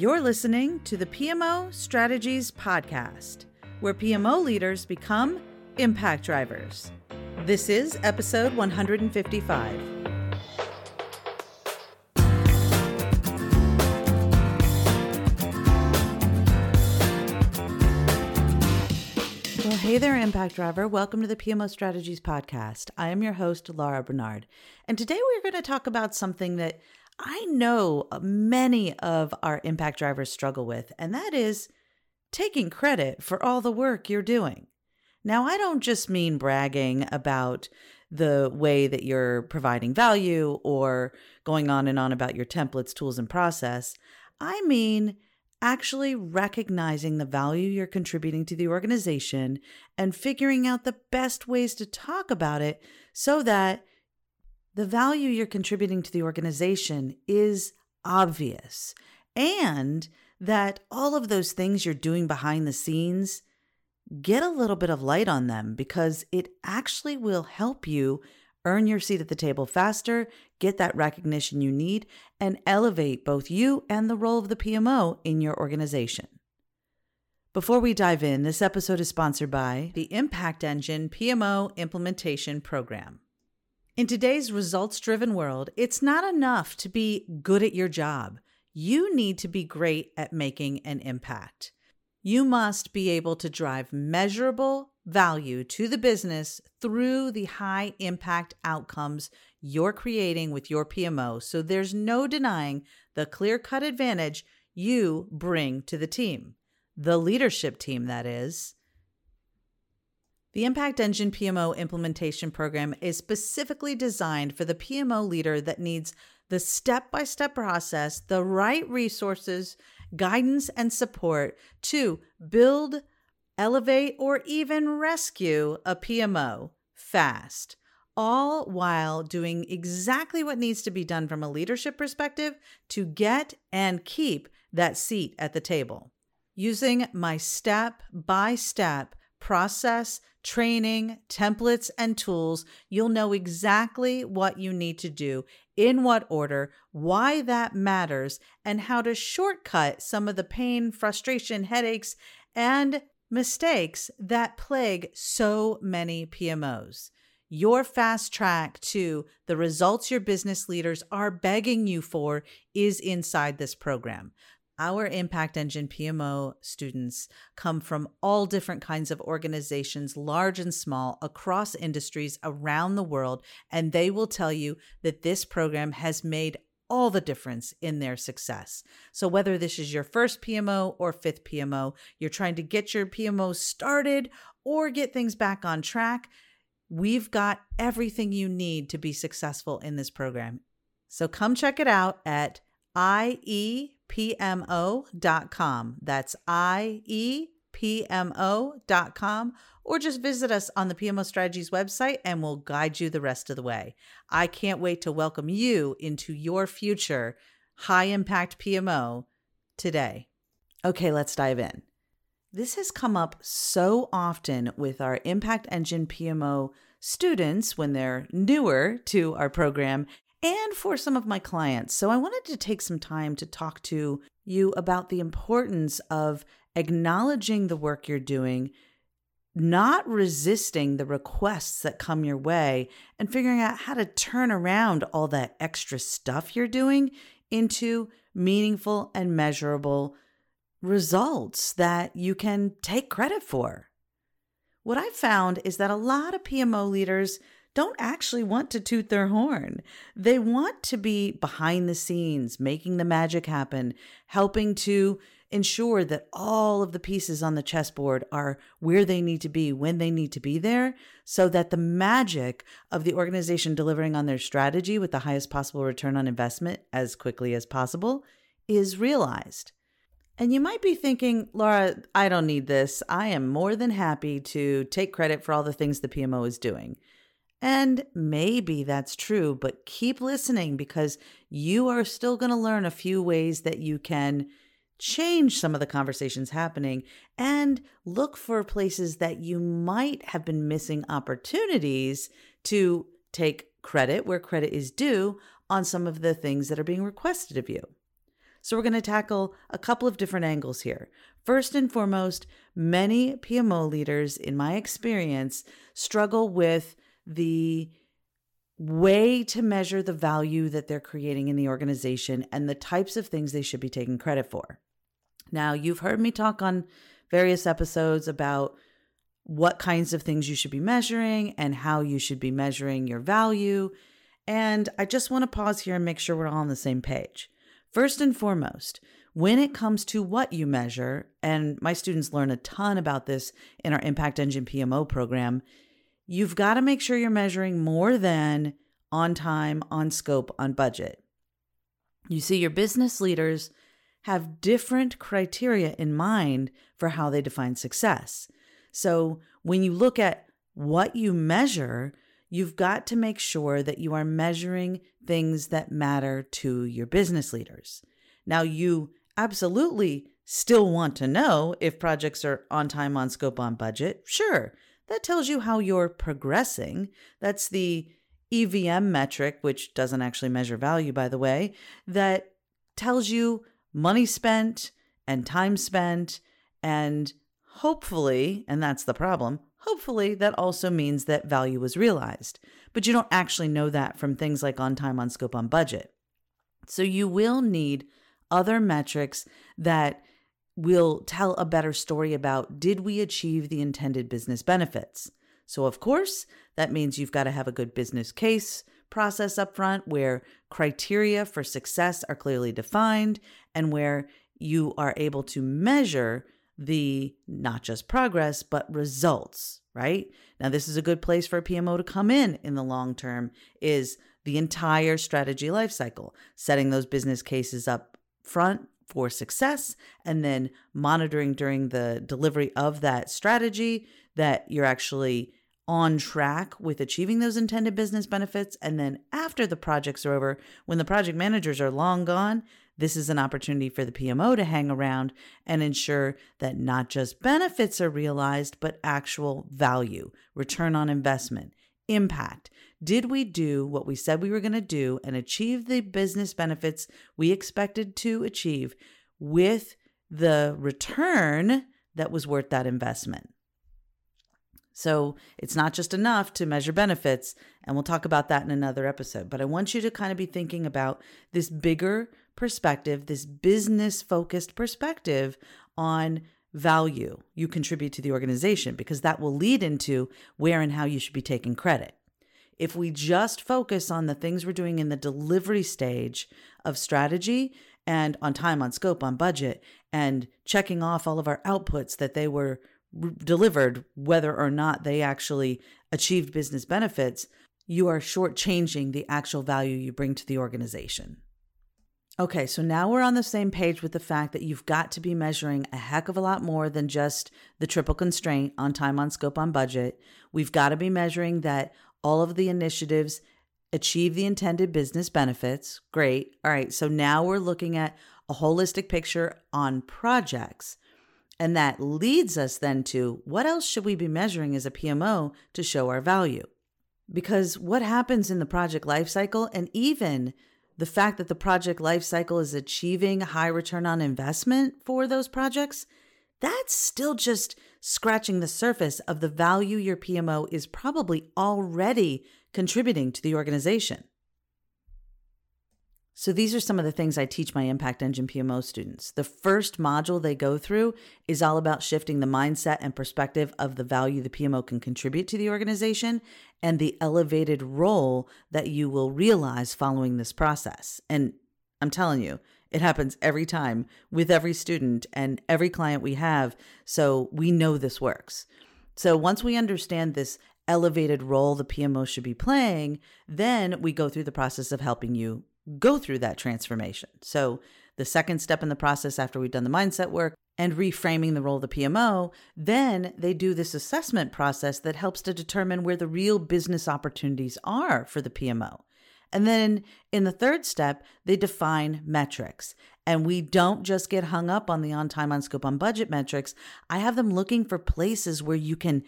You're listening to the PMO Strategies Podcast, where PMO leaders become impact drivers. This is episode 155. Well, hey there, Impact Driver. Welcome to the PMO Strategies Podcast. I am your host, Laura Barnard. And today we're going to talk about something that I know uh, many of our impact drivers struggle with, and that is taking credit for all the work you're doing. Now, I don't just mean bragging about the way that you're providing value or going on and on about your templates, tools, and process. I mean actually recognizing the value you're contributing to the organization and figuring out the best ways to talk about it so that the value you're contributing to the organization is obvious and that all of those things you're doing behind the scenes get a little bit of light on them because it actually will help you earn your seat at the table faster, get that recognition you need, and elevate both you and the role of the PMO in your organization. Before we dive in, this episode is sponsored by the Impact Engine PMO Implementation Program. In today's results driven world, it's not enough to be good at your job. You need to be great at making an impact. You must be able to drive measurable value to the business through the high impact outcomes you're creating with your PMO. So there's no denying the clear cut advantage you bring to the team, the leadership team, that is. The Impact Engine PMO implementation program is specifically designed for the PMO leader that needs the step by step process, the right resources, guidance, and support to build, elevate, or even rescue a PMO fast, all while doing exactly what needs to be done from a leadership perspective to get and keep that seat at the table. Using my step by step process, training, templates, and tools, you'll know exactly what you need to do, in what order, why that matters, and how to shortcut some of the pain, frustration, headaches, and mistakes that plague so many PMOs. Your fast track to the results your business leaders are begging you for is inside this program. Our Impact Engine PMO students come from all different kinds of organizations, large and small, across industries around the world, and they will tell you that this program has made all the difference in their success. So, whether this is your first PMO or fifth PMO, you're trying to get your PMO started or get things back on track, we've got everything you need to be successful in this program. So, come check it out at IE iepmo.com. That's iepmo.com. Or just visit us on the PMO Strategies website and we'll guide you the rest of the way. I can't wait to welcome you into your future high impact PMO today. Okay, let's dive in. This has come up so often with our Impact Engine PMO students when they're newer to our program and for some of my clients. So I wanted to take some time to talk to you about the importance of acknowledging the work you're doing, not resisting the requests that come your way, and figuring out how to turn around all that extra stuff you're doing into meaningful and measurable results that you can take credit for. What I've found is that a lot of PMO leaders don't actually want to toot their horn. They want to be behind the scenes, making the magic happen, helping to ensure that all of the pieces on the chessboard are where they need to be when they need to be there so that the magic of the organization delivering on their strategy with the highest possible return on investment as quickly as possible is realized. And you might be thinking, Laura, I don't need this. I am more than happy to take credit for all the things the PMO is doing. And maybe that's true, but keep listening because you are still going to learn a few ways that you can change some of the conversations happening and look for places that you might have been missing opportunities to take credit where credit is due on some of the things that are being requested of you. So, we're going to tackle a couple of different angles here. First and foremost, many PMO leaders, in my experience, struggle with the way to measure the value that they're creating in the organization and the types of things they should be taking credit for. Now, you've heard me talk on various episodes about what kinds of things you should be measuring and how you should be measuring your value. And I just want to pause here and make sure we're all on the same page. First and foremost, when it comes to what you measure, and my students learn a ton about this in our Impact Engine PMO program, you've got to make sure you're measuring more than on time, on scope, on budget. You see, your business leaders have different criteria in mind for how they define success. So when you look at what you measure, you've got to make sure that you are measuring things that matter to your business leaders. Now, you absolutely still want to know if projects are on time, on scope, on budget. Sure, that tells you how you're progressing. That's the EVM metric, which doesn't actually measure value, by the way, that tells you money spent and time spent and hopefully, and that's the problem, hopefully that also means that value was realized. But you don't actually know that from things like on time, on scope, on budget. So you will need other metrics that will tell a better story about did we achieve the intended business benefits? So, of course, that means you've got to have a good business case process up front where criteria for success are clearly defined and where you are able to measure the not just progress, but results, right? Now, this is a good place for a PMO to come in in the long term is the entire strategy lifecycle, setting those business cases up front for success and then monitoring during the delivery of that strategy that you're actually on track with achieving those intended business benefits. And then after the projects are over, when the project managers are long gone, this is an opportunity for the PMO to hang around and ensure that not just benefits are realized, but actual value, return on investment, impact. Did we do what we said we were going to do and achieve the business benefits we expected to achieve with the return that was worth that investment? So it's not just enough to measure benefits, and we'll talk about that in another episode. But I want you to kind of be thinking about this bigger perspective, this business focused perspective on value you contribute to the organization, because that will lead into where and how you should be taking credit. If we just focus on the things we're doing in the delivery stage of strategy and on time, on scope, on budget, and checking off all of our outputs that they were delivered, whether or not they actually achieved business benefits, you are shortchanging the actual value you bring to the organization. Okay, so now we're on the same page with the fact that you've got to be measuring a heck of a lot more than just the triple constraint on time, on scope, on budget. We've got to be measuring that all of the initiatives achieve the intended business benefits. Great. All right, so now we're looking at a holistic picture on projects. And that leads us then to what else should we be measuring as a PMO to show our value? Because what happens in the project lifecycle and even the fact that the project lifecycle is achieving high return on investment for those projects, that's still just scratching the surface of the value your PMO is probably already contributing to the organization. So, these are some of the things I teach my Impact Engine PMO students. The first module they go through is all about shifting the mindset and perspective of the value the PMO can contribute to the organization and the elevated role that you will realize following this process. And I'm telling you, it happens every time with every student and every client we have. So, we know this works. So, once we understand this elevated role the PMO should be playing, then we go through the process of helping you go through that transformation. So, the second step in the process after we've done the mindset work and reframing the role of the PMO, then they do this assessment process that helps to determine where the real business opportunities are for the PMO. And then in the third step, they define metrics. And we don't just get hung up on the on time, on scope, on budget metrics. I have them looking for places where you can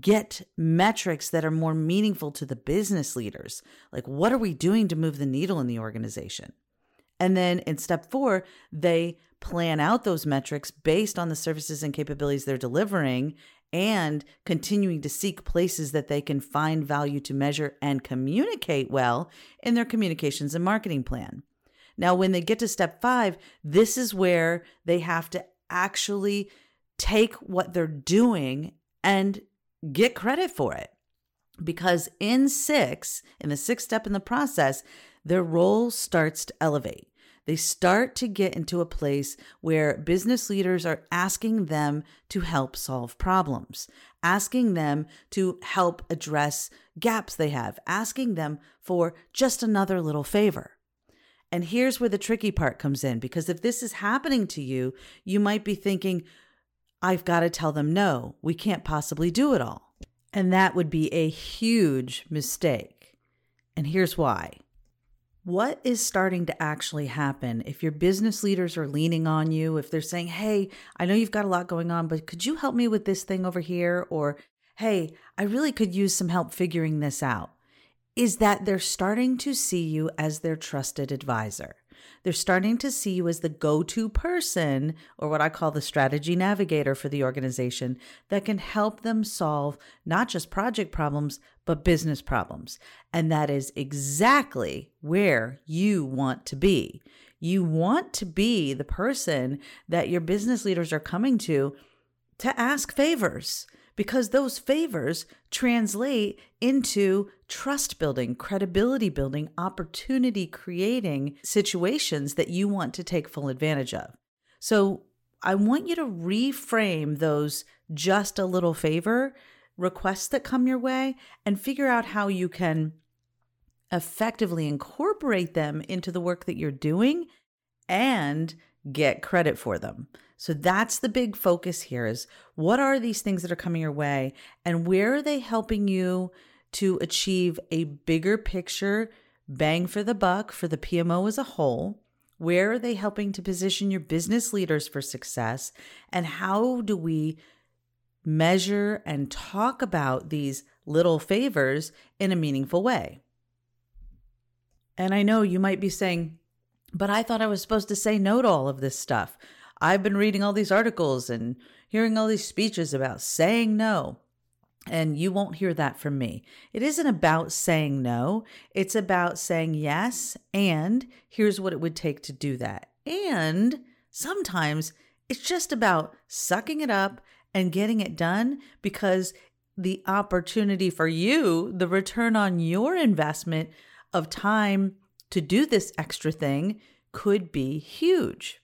get metrics that are more meaningful to the business leaders. Like, what are we doing to move the needle in the organization? And then in step four, they plan out those metrics based on the services and capabilities they're delivering and continuing to seek places that they can find value to measure and communicate well in their communications and marketing plan. Now, when they get to step five, this is where they have to actually take what they're doing and get credit for it. Because in six, in the sixth step in the process, their role starts to elevate they start to get into a place where business leaders are asking them to help solve problems, asking them to help address gaps they have, asking them for just another little favor. And here's where the tricky part comes in because if this is happening to you, you might be thinking, I've got to tell them no, we can't possibly do it all. And that would be a huge mistake. And here's why what is starting to actually happen if your business leaders are leaning on you, if they're saying, Hey, I know you've got a lot going on, but could you help me with this thing over here? Or, Hey, I really could use some help figuring this out. Is that they're starting to see you as their trusted advisor. They're starting to see you as the go to person, or what I call the strategy navigator for the organization, that can help them solve not just project problems, but business problems. And that is exactly where you want to be. You want to be the person that your business leaders are coming to to ask favors because those favors translate into trust building, credibility building, opportunity creating situations that you want to take full advantage of. So I want you to reframe those just a little favor requests that come your way and figure out how you can effectively incorporate them into the work that you're doing and get credit for them. So that's the big focus here is what are these things that are coming your way and where are they helping you to achieve a bigger picture bang for the buck for the PMO as a whole? Where are they helping to position your business leaders for success? And how do we measure and talk about these little favors in a meaningful way? And I know you might be saying, but I thought I was supposed to say no to all of this stuff. I've been reading all these articles and hearing all these speeches about saying no. And you won't hear that from me. It isn't about saying no, it's about saying yes. And here's what it would take to do that. And sometimes it's just about sucking it up and getting it done because the opportunity for you, the return on your investment of time to do this extra thing could be huge.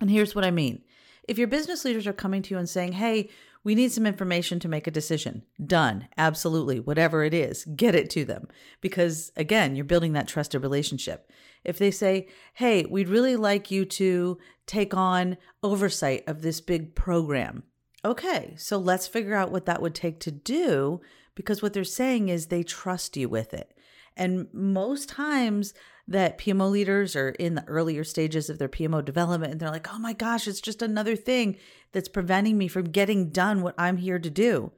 And here's what I mean if your business leaders are coming to you and saying, hey, we need some information to make a decision. Done. Absolutely. Whatever it is, get it to them. Because again, you're building that trusted relationship. If they say, hey, we'd really like you to take on oversight of this big program. Okay, so let's figure out what that would take to do because what they're saying is they trust you with it. And most times that PMO leaders are in the earlier stages of their PMO development and they're like, oh my gosh, it's just another thing that's preventing me from getting done what I'm here to do.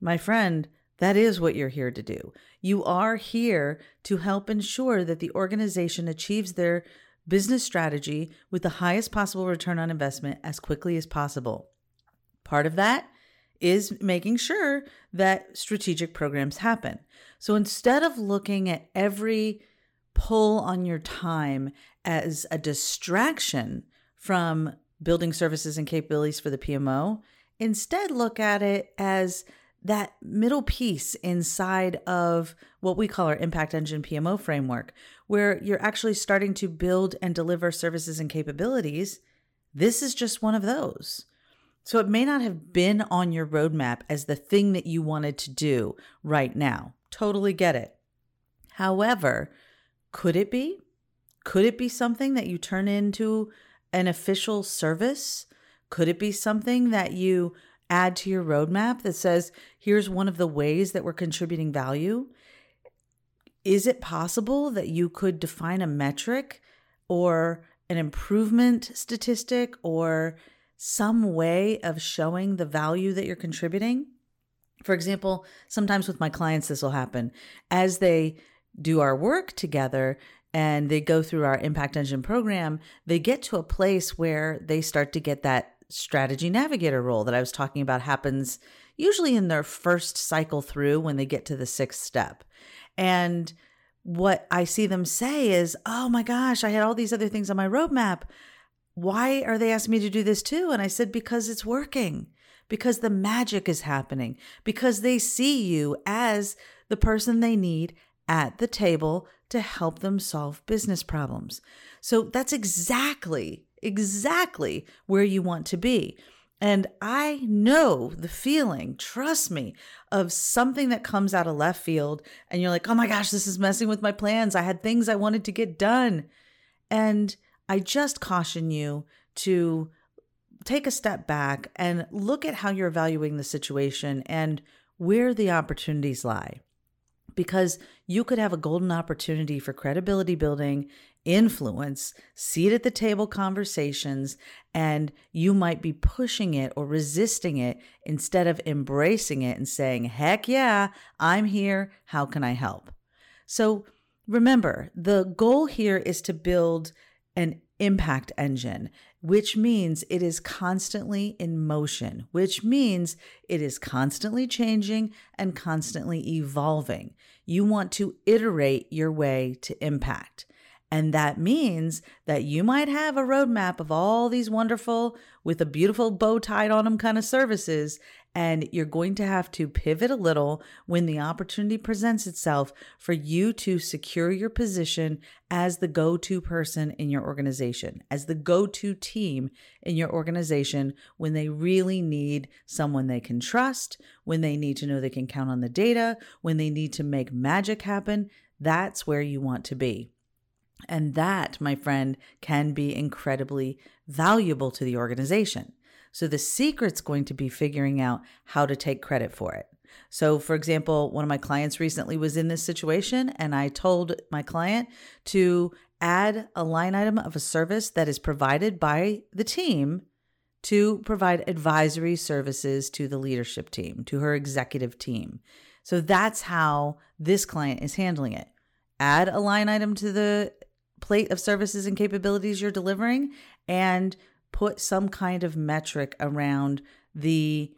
My friend, that is what you're here to do. You are here to help ensure that the organization achieves their business strategy with the highest possible return on investment as quickly as possible. Part of that is making sure that strategic programs happen. So instead of looking at every pull on your time as a distraction from building services and capabilities for the PMO, instead look at it as that middle piece inside of what we call our impact engine PMO framework, where you're actually starting to build and deliver services and capabilities. This is just one of those. So it may not have been on your roadmap as the thing that you wanted to do right now. Totally get it. However, could it be? Could it be something that you turn into an official service? Could it be something that you add to your roadmap that says, here's one of the ways that we're contributing value? Is it possible that you could define a metric or an improvement statistic or some way of showing the value that you're contributing. For example, sometimes with my clients, this will happen as they do our work together and they go through our Impact Engine program, they get to a place where they start to get that strategy navigator role that I was talking about happens usually in their first cycle through when they get to the sixth step. And what I see them say is, Oh my gosh, I had all these other things on my roadmap. Why are they asking me to do this too? And I said, Because it's working, because the magic is happening, because they see you as the person they need at the table to help them solve business problems. So that's exactly, exactly where you want to be. And I know the feeling, trust me, of something that comes out of left field and you're like, oh my gosh, this is messing with my plans. I had things I wanted to get done. And I just caution you to take a step back and look at how you're evaluating the situation and where the opportunities lie because you could have a golden opportunity for credibility building, influence, seat at the table conversations, and you might be pushing it or resisting it instead of embracing it and saying, heck yeah, I'm here. How can I help? So remember, the goal here is to build an impact engine, which means it is constantly in motion, which means it is constantly changing and constantly evolving. You want to iterate your way to impact. And that means that you might have a roadmap of all these wonderful, with a beautiful bow tied on them kind of services. And you're going to have to pivot a little when the opportunity presents itself for you to secure your position as the go to person in your organization, as the go to team in your organization when they really need someone they can trust, when they need to know they can count on the data, when they need to make magic happen. That's where you want to be. And that, my friend, can be incredibly valuable to the organization. So the secret's going to be figuring out how to take credit for it. So, for example, one of my clients recently was in this situation, and I told my client to add a line item of a service that is provided by the team to provide advisory services to the leadership team, to her executive team. So that's how this client is handling it. Add a line item to the plate of services and capabilities you're delivering and put some kind of metric around the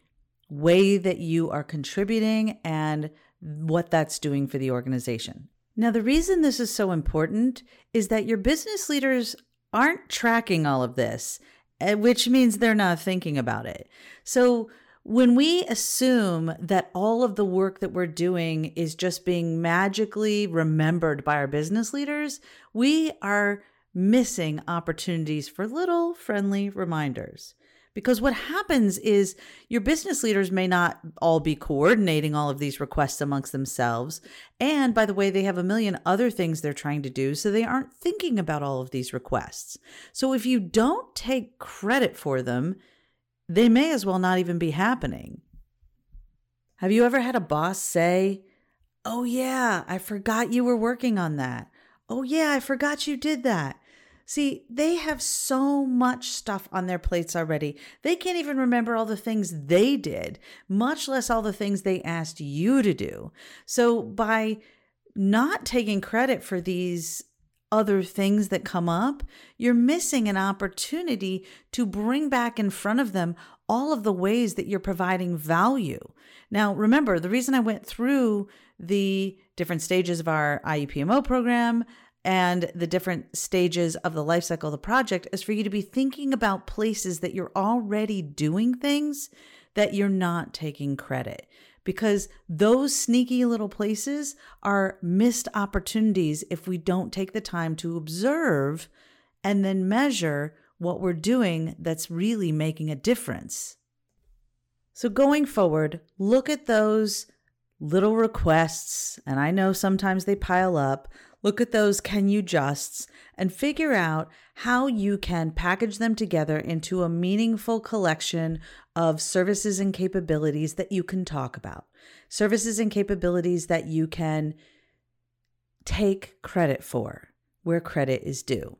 way that you are contributing and what that's doing for the organization. Now, the reason this is so important is that your business leaders aren't tracking all of this, eh, which means they're not thinking about it. So, when we assume that all of the work that we're doing is just being magically remembered by our business leaders, we are missing opportunities for little friendly reminders. Because what happens is your business leaders may not all be coordinating all of these requests amongst themselves. And by the way, they have a million other things they're trying to do, so they aren't thinking about all of these requests. So if you don't take credit for them, they may as well not even be happening. Have you ever had a boss say, Oh, yeah, I forgot you were working on that. Oh, yeah, I forgot you did that. See, they have so much stuff on their plates already. They can't even remember all the things they did, much less all the things they asked you to do. So, by not taking credit for these other things that come up, you're missing an opportunity to bring back in front of them all of the ways that you're providing value. Now, remember, the reason I went through the different stages of our IEPMO program and the different stages of the life cycle of the project is for you to be thinking about places that you're already doing things that you're not taking credit because those sneaky little places are missed opportunities if we don't take the time to observe and then measure what we're doing that's really making a difference. So, going forward, look at those little requests, and I know sometimes they pile up. Look at those can you justs and figure out how you can package them together into a meaningful collection of services and capabilities that you can talk about. Services and capabilities that you can take credit for where credit is due.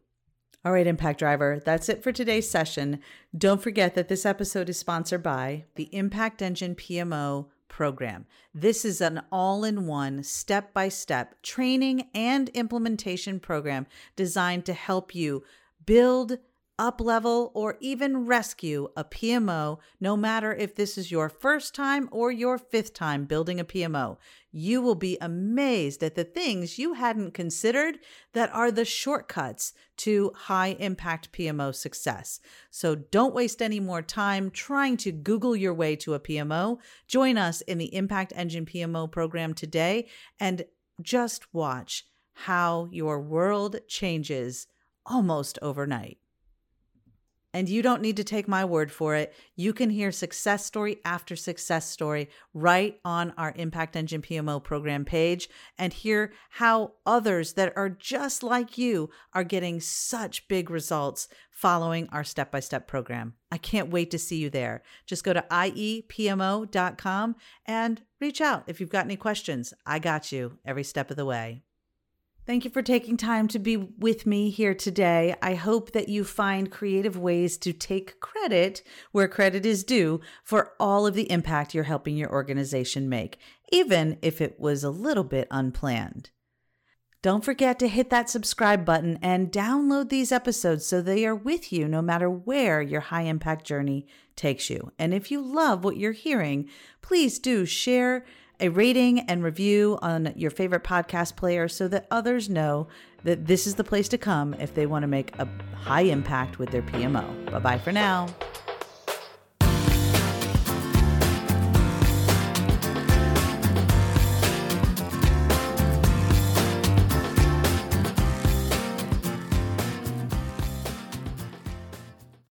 All right, Impact Driver, that's it for today's session. Don't forget that this episode is sponsored by the Impact Engine PMO program. This is an all in one, step by step training and implementation program designed to help you build up level, or even rescue a PMO, no matter if this is your first time or your fifth time building a PMO. You will be amazed at the things you hadn't considered that are the shortcuts to high impact PMO success. So don't waste any more time trying to Google your way to a PMO. Join us in the Impact Engine PMO program today and just watch how your world changes almost overnight. And you don't need to take my word for it. You can hear success story after success story right on our Impact Engine PMO program page and hear how others that are just like you are getting such big results following our step by step program. I can't wait to see you there. Just go to iepmo.com and reach out if you've got any questions. I got you every step of the way. Thank you for taking time to be with me here today. I hope that you find creative ways to take credit where credit is due for all of the impact you're helping your organization make, even if it was a little bit unplanned. Don't forget to hit that subscribe button and download these episodes so they are with you no matter where your high impact journey takes you. And if you love what you're hearing, please do share a rating and review on your favorite podcast player so that others know that this is the place to come if they want to make a high impact with their PMO. Bye bye for now.